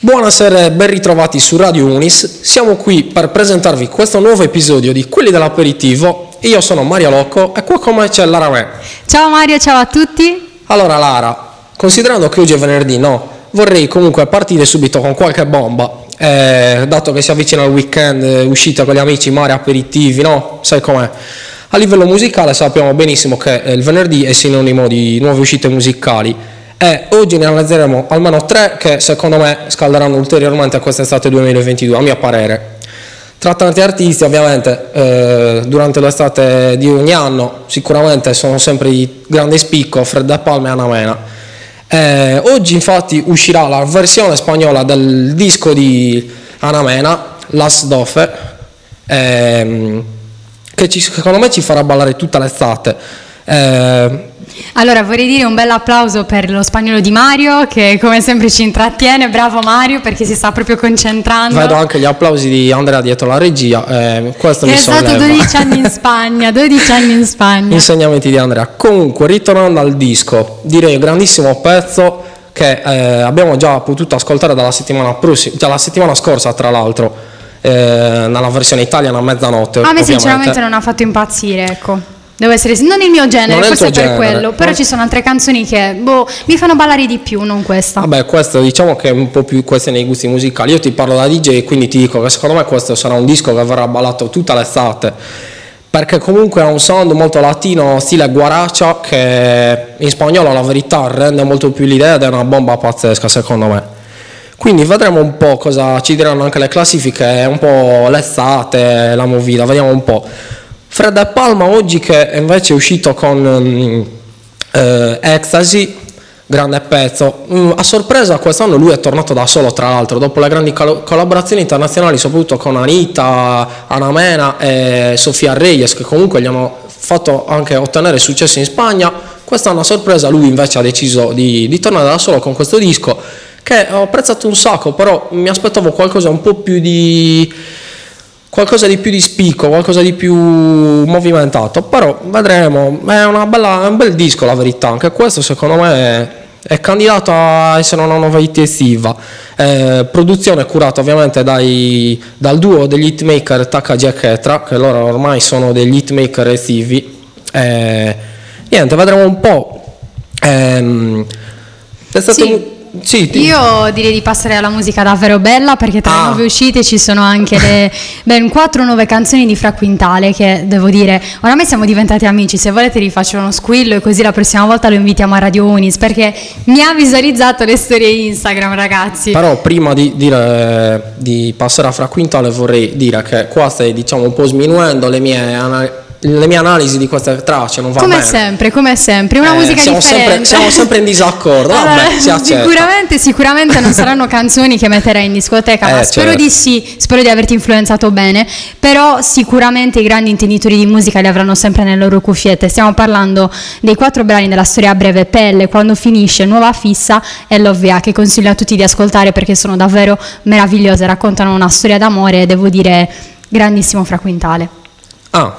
Buonasera e ben ritrovati su Radio Unis. Siamo qui per presentarvi questo nuovo episodio di Quelli dell'aperitivo. Io sono Mario Locco e qua con me c'è Lara Me. Ciao Mario, ciao a tutti. Allora Lara, considerando che oggi è venerdì, no, vorrei comunque partire subito con qualche bomba. Eh, dato che si avvicina il weekend, eh, uscita con gli amici, mare, aperitivi, no? Sai com'è? A livello musicale sappiamo benissimo che eh, il venerdì è sinonimo di nuove uscite musicali e oggi ne analizzeremo almeno tre che secondo me scalderanno ulteriormente quest'estate 2022, a mio parere. Tra tanti artisti ovviamente eh, durante l'estate di ogni anno sicuramente sono sempre di grande spicco Fred Palma e Anna Mena. Eh, oggi infatti uscirà la versione spagnola del disco di Anna Mena, Las Dofe, ehm, che ci, secondo me ci farà ballare tutta l'estate. Eh, allora vorrei dire un bel applauso per lo spagnolo di Mario che come sempre ci intrattiene, bravo Mario perché si sta proprio concentrando. Vedo anche gli applausi di Andrea dietro la regia, eh, questo che mi è stato solleva. 12 anni in Spagna, 12 anni in Spagna. Insegnamenti di Andrea. Comunque, ritornando al disco, direi un grandissimo pezzo che eh, abbiamo già potuto ascoltare dalla settimana, prossima, già la settimana scorsa, tra l'altro, eh, nella versione italiana a mezzanotte. A me ovviamente. sinceramente non ha fatto impazzire, ecco. Devo essere non il mio genere, Non forse per genere, quello, però no? ci sono altre canzoni che boh, mi fanno ballare di più, non questa. Vabbè, questo diciamo che è un po' più questione dei gusti musicali. Io ti parlo da DJ e quindi ti dico che secondo me questo sarà un disco che verrà ballato tutta l'estate. Perché comunque ha un sound molto latino, stile guaracha, che in spagnolo la verità rende molto più l'idea ed è una bomba pazzesca secondo me. Quindi vedremo un po' cosa ci diranno anche le classifiche, un po' l'estate, la movida, vediamo un po'. Fred e Palma oggi che invece è uscito con mm, eh, Ecstasy, grande pezzo. Mm, a sorpresa quest'anno lui è tornato da solo tra l'altro, dopo le grandi col- collaborazioni internazionali, soprattutto con Anita, Ana Mena e Sofia Reyes, che comunque gli hanno fatto anche ottenere successo in Spagna. Quest'anno a sorpresa lui invece ha deciso di, di tornare da solo con questo disco che ho apprezzato un sacco, però mi aspettavo qualcosa un po' più di qualcosa di più di spicco, qualcosa di più movimentato, però vedremo, è, una bella, è un bel disco la verità, anche questo secondo me è, è candidato a essere una nuova hit estiva, Eh, produzione curata ovviamente dai- dal duo degli hitmaker Takagi e Ketra, che loro ormai sono degli hitmaker estivi, Eh, niente, vedremo un po'. Ehm, è stato Sì. un- sì, ti- Io direi di passare alla musica davvero bella perché tra Ah. le nuove uscite ci sono anche le ben quattro nuove canzoni di Fra Quintale che devo dire, oramai siamo diventati amici, se volete rifaccio uno squillo e così la prossima volta lo invitiamo a Radio Unis perché mi ha visualizzato le storie Instagram ragazzi. Però prima di, dire- di passare a Fra Quintale vorrei dire che qua stai diciamo un po' sminuendo le mie, ana- le mie analisi di queste tracce, non va Come bene. sempre, come sempre, una Eh, musica siamo differente. sempre- siamo sempre in disaccordo, vabbè, Allora, si accetta. sicuramente, sicuramente non saranno canzoni che metterai in discoteca, ma Eh, spero certo. di sì, spero di averti influenzato bene, però sicuramente i grandi intenditori di musica li avranno sempre nelle loro cuffiette. Stiamo parlando dei quattro brani della storia breve Pelle, Quando finisce, Nuova fissa e Lovia, che consiglio a tutti di ascoltare perché sono davvero meravigliose, raccontano una storia d'amore e devo dire grandissimo Fra Quintale. Ah,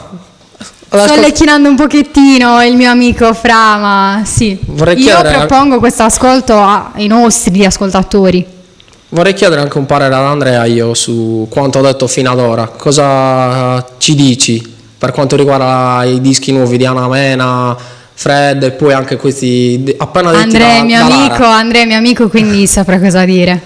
Sto lecchinando un pochettino il mio amico Fra, ma sì. Vorrei Io chiedere- propongo questo ascolto ai nostri ascoltatori. vorrei chiedere anche un parere ad Andrea io su quanto ho detto fino ad ora. Cosa ci dici per quanto riguarda i dischi nuovi di Anna Mena, Fred e poi anche questi appena detti Andrea da, è mio da Lara? amico, Andrea è mio amico, quindi saprà cosa dire.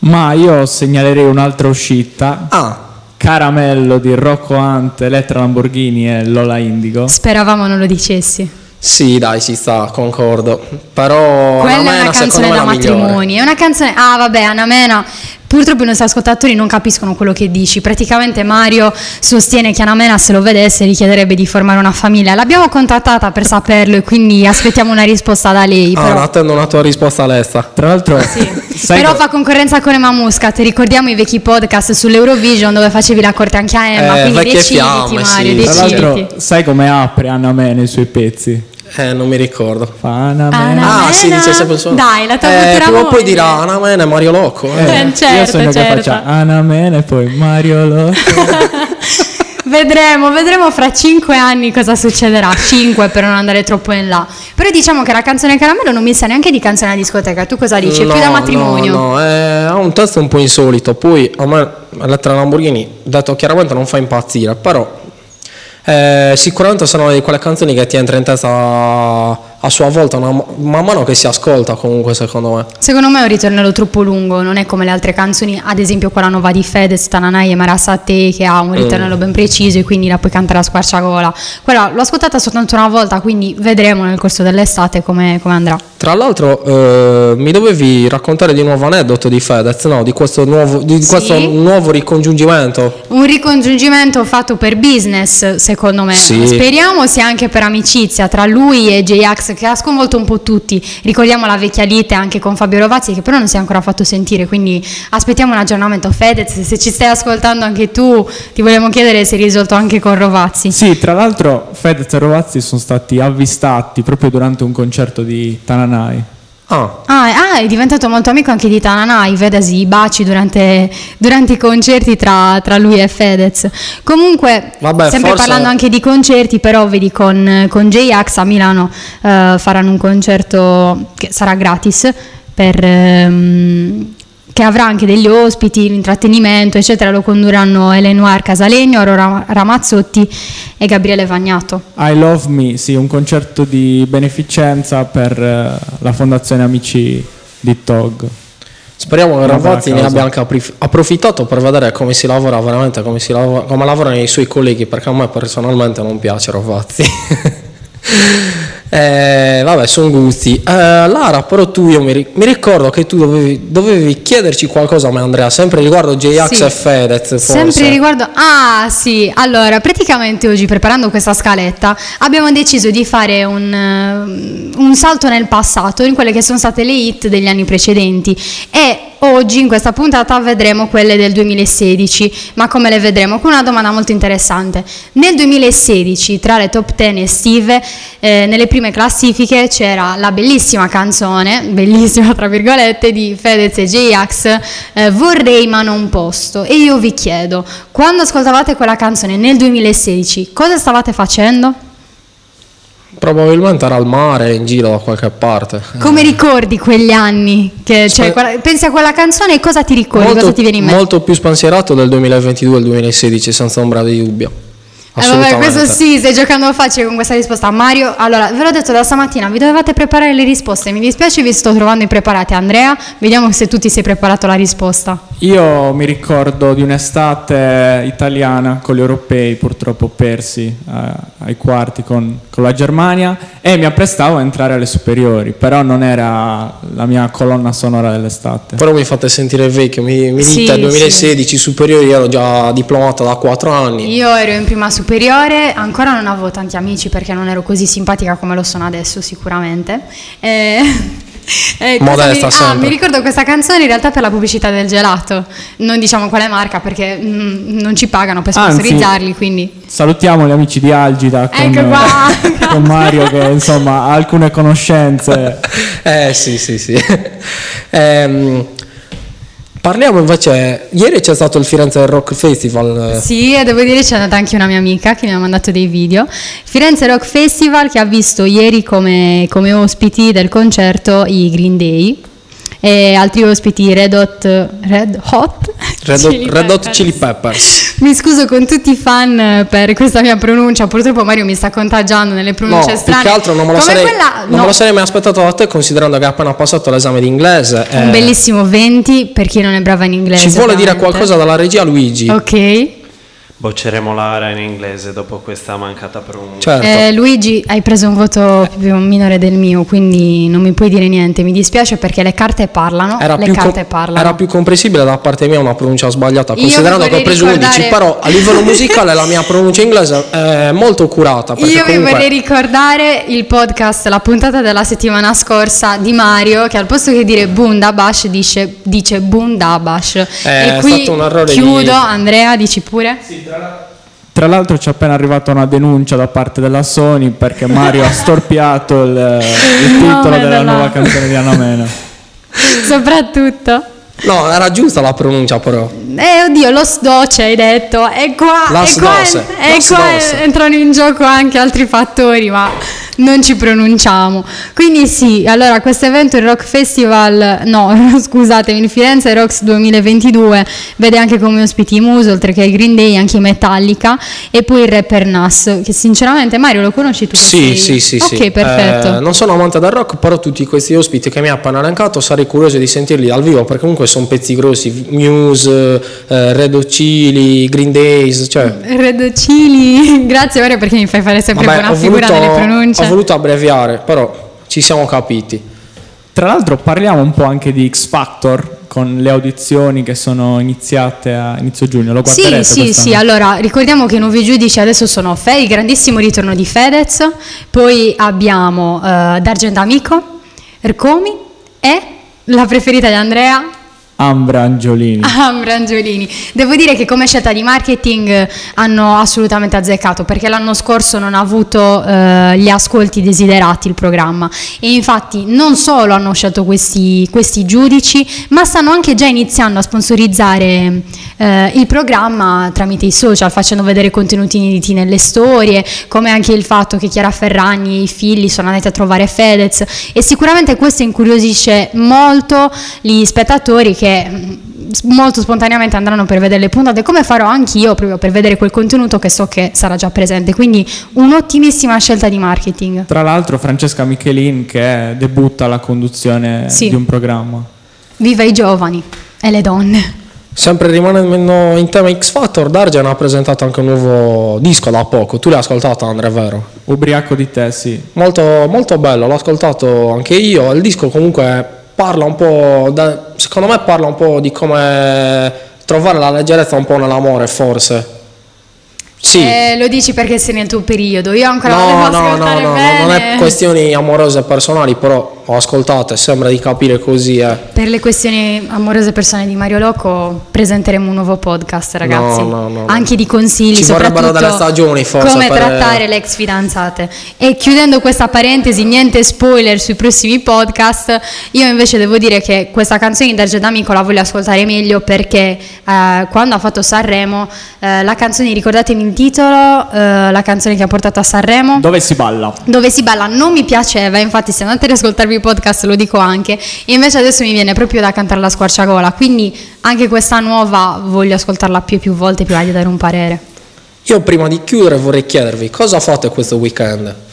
Ma io segnalerei un'altra uscita. Ah, Caramello di Rocco Hunt, Elettra Lamborghini e Lola Indigo. Speravamo non lo dicessi. Sì, dai, ci sta, concordo. Però Quella Anna è una canzone da matrimoni. È una canzone. Ah, vabbè, Anna Mena. Purtroppo i nostri ascoltatori non capiscono quello che dici. Praticamente Mario sostiene che Anna Mena, se lo vedesse, richiederebbe di formare una famiglia. L'abbiamo contattata per saperlo e quindi aspettiamo una risposta da lei. Ah, però. attendo una tua risposta Alessa. Tra l'altro, Sì. Sai Però co- fa concorrenza con Emma Muscat, ricordiamo i vecchi podcast sull'Eurovision dove facevi la corte anche a Emma, Eh, quindi deciditi fiamme, Mario, sì. tra l'altro, sai come apre Anna Mena i suoi pezzi? Eh, non mi ricordo. Fa Anna Anna Mena. Ah, sì, dice sempre suo. Dai, la tua eh, prima o poi dirà Anna Mena e Mario Locco. eh. Eh, io certo, sogno che certo. faccia Anna Mena e poi Mario Lotto. Vedremo, vedremo fra cinque anni cosa succederà. Cinque per non andare troppo in là. Però diciamo che la canzone Caramello non mi sa neanche di canzone a discoteca. Tu cosa dici? È più da matrimonio. No, no, è- ha un testo un po' insolito. Poi a me Elettra Lamborghini, detto chiaramente, non fa impazzire, però eh, sicuramente sono di quelle canzoni che ti entra in testa a sua volta, una- man mano che si ascolta comunque secondo me. Secondo me è un ritornello troppo lungo, non è come le altre canzoni, ad esempio quella nuova di Fedez, Tananai e Marasate che ha un ritornello ben preciso e quindi la puoi cantare a squarciagola. Quella l'ho ascoltata soltanto una volta, quindi vedremo nel corso dell'estate come, come andrà. Tra l'altro eh, mi dovevi raccontare di nuovo aneddoto di Fedez, no? Di questo nuovo, di Sì. questo nuovo ricongiungimento. Un ricongiungimento fatto per business, secondo me. Sì. Speriamo sia anche per amicizia tra lui e J-Ax che ha sconvolto un po' tutti. Ricordiamo la vecchia lite anche con Fabio Rovazzi che però non si è ancora fatto sentire, quindi aspettiamo un aggiornamento Fedez. Se ci stai ascoltando anche tu, ti vogliamo chiedere se è risolto anche con Rovazzi. Sì, tra l'altro Fedez e Rovazzi sono stati avvistati proprio durante un concerto di Tananai. Ah, Ah, ah, è diventato molto amico anche di Tananai, vedasi i baci durante, durante i concerti tra, tra lui e Fedez. Comunque, Vabbè, sempre forse- parlando anche di concerti, però vedi con, con J-Ax a Milano eh, faranno un concerto che sarà gratis per... ehm, che avrà anche degli ospiti, l'intrattenimento, eccetera, lo condurranno Elenoir Casalegno, Aurora Ramazzotti e Gabriele Vagnato. I Love Me, sì, un concerto di beneficenza per eh, la fondazione Amici di Tog. speriamo che Ravazzi ne abbia anche approfittato per vedere come si lavora veramente, come, si lavora, come lavorano i suoi colleghi, perché a me personalmente non piace Ravazzi. Eh, vabbè, sono gusti. Eh, Lara, però tu io mi, ri- mi ricordo che tu dovevi, dovevi chiederci qualcosa a me, Andrea, sempre riguardo J-Ax Sì. e Fedez. Forse. Sempre riguardo... Ah sì, allora praticamente oggi preparando questa scaletta abbiamo deciso di fare un, eh, un salto nel passato in quelle che sono state le hit degli anni precedenti e oggi in questa puntata vedremo quelle del 2016, ma come le vedremo? Con una domanda molto interessante. Nel 2016 tra le top 10 estive eh, nelle prime classifiche c'era la bellissima canzone, bellissima tra virgolette, di Fedez e J-Ax, eh, Vorrei ma non posto. E io vi chiedo, quando ascoltavate quella canzone nel 2016, cosa stavate facendo? Probabilmente era al mare, in giro da qualche parte. Come ricordi quegli anni? Che, cioè, Spe- quella- pensi a quella canzone e cosa ti ricordi? cosa ti viene in mente? molto più spensierato del 2022 al 2016, senza ombra di dubbio. Eh, vabbè, questo sì, stai giocando facile con questa risposta. Mario, allora, ve l'ho detto da stamattina, vi dovevate preparare le risposte. Mi dispiace, vi sto trovando impreparati. Andrea, vediamo se tu ti sei preparato la risposta. Io mi ricordo di un'estate italiana con gli europei, purtroppo persi eh, ai quarti con, con la Germania e mi apprestavo a entrare alle superiori, però non era la mia colonna sonora dell'estate. Però mi fate sentire vecchio, mi, mi Sì, dite 2016 superiori, ero già diplomato da 4 anni. Io ero in prima superiore, ancora non avevo tanti amici perché non ero così simpatica come lo sono adesso, sicuramente. Eh, eh, Modesta mi, ah, mi ricordo questa canzone in realtà per la pubblicità del gelato. Non diciamo quale marca perché mm, non ci pagano per sponsorizzarli, quindi. Salutiamo gli amici di Algida con, Ecco qua. eh, con Mario che insomma ha alcune conoscenze. Eh sì, sì, sì. Ehm, parliamo invece, ieri c'è stato il Firenze Rock Festival. Sì, e devo dire c'è andata anche una mia amica che mi ha mandato dei video. Firenze Rock Festival che ha visto ieri come, come ospiti del concerto i Green Day e altri ospiti Red Hot, Red Hot? Red, Hot- Chili Peppers. Chili Peppers. Mi scuso con tutti i fan eh, per questa mia pronuncia, purtroppo Mario mi sta contagiando nelle No, pronunce più strane. che altro non me, lo sarei, quella- non no, me lo sarei mai aspettato da te considerando che hai appena passato l'esame di inglese. un eh, bellissimo 20 per chi non è brava in inglese. Ci vuole dire ovviamente. qualcosa dalla regia Luigi? Ok. Bocceremo Lara in inglese dopo questa mancata pronuncia. Certo. Eh, Luigi, hai preso un voto più minore del mio, quindi non mi puoi dire niente. Mi dispiace perché le carte parlano. Era le più, com- carte parlano. era più comprensibile da parte mia una pronuncia sbagliata, Io considerando che ho preso 11, ricordare- però a livello musicale la mia pronuncia inglese è molto curata. Perché Io vi comunque vorrei ricordare il podcast, la puntata della settimana scorsa di Mario, che al posto che dire Bundabash dice, dice Bundabash. È e qui stato un errore chiudo, di- Andrea, dici pure? Tra l'altro ci è appena arrivata una denuncia da parte della Sony perché Mario ha storpiato il, il titolo No, della no. nuova canzone di Anna Mena. Soprattutto. No, era giusta la pronuncia però. Eh, oddio, lo sdoce hai detto. E qua, e qua, e qua entrano in gioco anche altri fattori, ma non ci pronunciamo. Quindi sì, allora questo evento, il Rock Festival, no, scusatemi, il Firenze Rocks 2022 vede anche come ospiti i Muse, oltre che i Green Day, anche i Metallica e poi il rapper Nas, che sinceramente Mario lo conosci tu? Sì, sì, sì, sì. Ok, perfetto. Eh, non sono amante del rock, però tutti questi ospiti che mi ha appena elencato sarei curioso di sentirli dal vivo perché comunque sono pezzi grossi, Muse, eh, Red Hot Chili, Green Days, cioè Red Chili, grazie Mario perché mi fai fare sempre vabbè, buona figura voluto, nelle pronunce. ho voluto abbreviare, però ci siamo capiti. Tra l'altro parliamo un po' anche di X Factor con le audizioni che sono iniziate a inizio giugno. Lo Sì, guarderete sì, quest'anno? sì, allora ricordiamo che i nuovi giudici adesso sono Fe, il grandissimo ritorno di Fedez, poi abbiamo eh, D'Argent Amico, Ercomi e la preferita di Andrea, Ambra Angiolini. Ambra Angiolini. Devo dire che come scelta di marketing eh, hanno assolutamente azzeccato perché l'anno scorso non ha avuto eh, gli ascolti desiderati il programma e infatti non solo hanno scelto questi, questi giudici ma stanno anche già iniziando a sponsorizzare eh, il programma tramite i social facendo vedere contenuti inediti nelle storie come anche il fatto che Chiara Ferragni e i figli sono andati a trovare Fedez e sicuramente questo incuriosisce molto gli spettatori che mh, molto spontaneamente andranno per vedere le puntate come farò anch'io proprio per vedere quel contenuto che so che sarà già presente quindi un'ottimissima scelta di marketing Tra l'altro Francesca Michelin che debutta alla conduzione Sì. di un programma. viva i giovani e le donne Sempre rimanendo in tema X Factor, Dargen ha presentato anche un nuovo disco da poco. Tu l'hai ascoltato, Andrea, vero? Ubriaco di te, sì. Molto, molto bello, l'ho ascoltato anche io. Il disco comunque parla un po', da- secondo me parla un po' di come trovare la leggerezza un po' nell'amore, forse. Sì. Eh, lo dici perché sei nel tuo periodo io ancora lo devo No, no, no, no, no, non è questioni amorose personali, però ho ascoltato e sembra di capire così. Eh. per le questioni amorose persone di Mario Loco presenteremo un nuovo podcast ragazzi No, no, no, no. anche di consigli Ci vorrebbero soprattutto delle stagioni, forse, come per- trattare le ex fidanzate e chiudendo questa parentesi niente spoiler sui prossimi podcast io invece devo dire che questa canzone di Darge D'Amico la voglio ascoltare meglio perché eh, quando ha fatto Sanremo eh, la canzone ricordatemi il titolo eh, la canzone che ha portato a Sanremo Dove si balla? dove si balla non mi piaceva, infatti se andate ad ascoltarvi i podcast lo dico anche, e invece adesso mi viene proprio da cantare la squarciagola, quindi anche questa nuova voglio ascoltarla più e più volte prima di dare un parere. Io prima di chiudere vorrei chiedervi cosa fate questo weekend?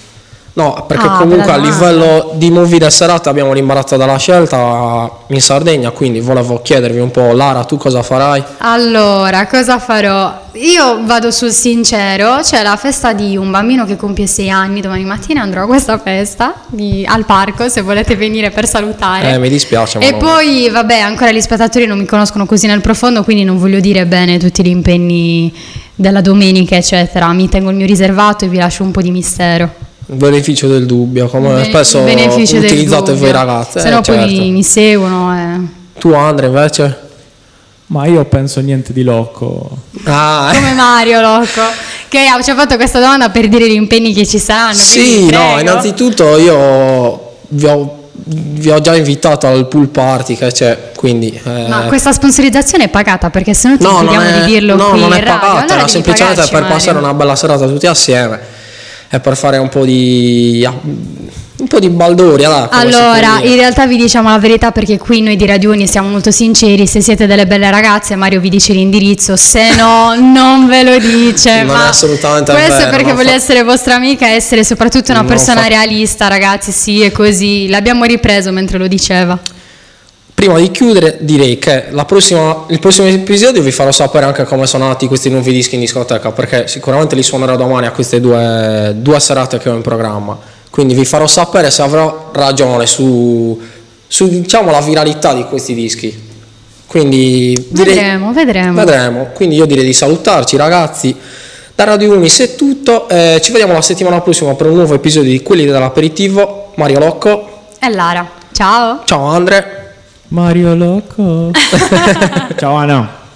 No, perché Ah, comunque a livello di movie da serata abbiamo l'imbarazzo della scelta in Sardegna, quindi volevo chiedervi un po', Lara, tu cosa farai? Allora, cosa farò? Io vado sul sincero, c'è la festa di un bambino che compie sei anni, domani mattina andrò a questa festa di- al parco se volete venire per salutare. Eh, mi dispiace, E no. poi, vabbè, ancora gli spettatori non mi conoscono così nel profondo, quindi non voglio dire bene tutti gli impegni della domenica, eccetera. Mi tengo il mio riservato e vi lascio un po' di mistero. Il beneficio del dubbio, come Bene- spesso utilizzate voi ragazzi. Se eh, no poi certo. mi, mi seguono. eh. Tu Andre invece? Ma io penso niente di loco. Ah, eh. Come Mario, loco. Che ha- ci ha fatto questa domanda per dire gli impegni che ci saranno. Sì, no, innanzitutto io vi ho, vi ho già invitato al pool party che c'è, quindi... eh, Ma questa sponsorizzazione è pagata perché se no ti no, non chiediamo è, di dirlo no, qui non è radio. pagata, Allora era semplicemente per Mario. passare una bella serata tutti assieme e per fare un po' di... un po' di baldoria, può Allora, in realtà vi diciamo la verità perché qui noi di Radio Uni siamo molto sinceri, se siete delle belle ragazze Mario vi dice l'indirizzo, se no non ve lo dice. Non è ma assolutamente Questo vero, è perché vuole fa- essere vostra amica e essere soprattutto una Non persona fa- realista ragazzi, sì è così, l'abbiamo ripreso mentre lo diceva. Prima di chiudere direi che prossima- il prossimo episodio vi farò sapere anche come sono nati questi nuovi dischi in discoteca, perché sicuramente li suonerò domani a queste due, due serate che ho in programma. Quindi vi farò sapere se avrò ragione su, su, diciamo, la viralità di questi dischi. Quindi direi- Vedremo, vedremo. Vedremo. Quindi io direi di salutarci ragazzi. Da Radio Unis è tutto. eh, ci vediamo la settimana prossima per un nuovo episodio di Quelli dell'aperitivo. Mario Locco. E Lara, ciao. Ciao Andre. Mario loco. Ciao Anna.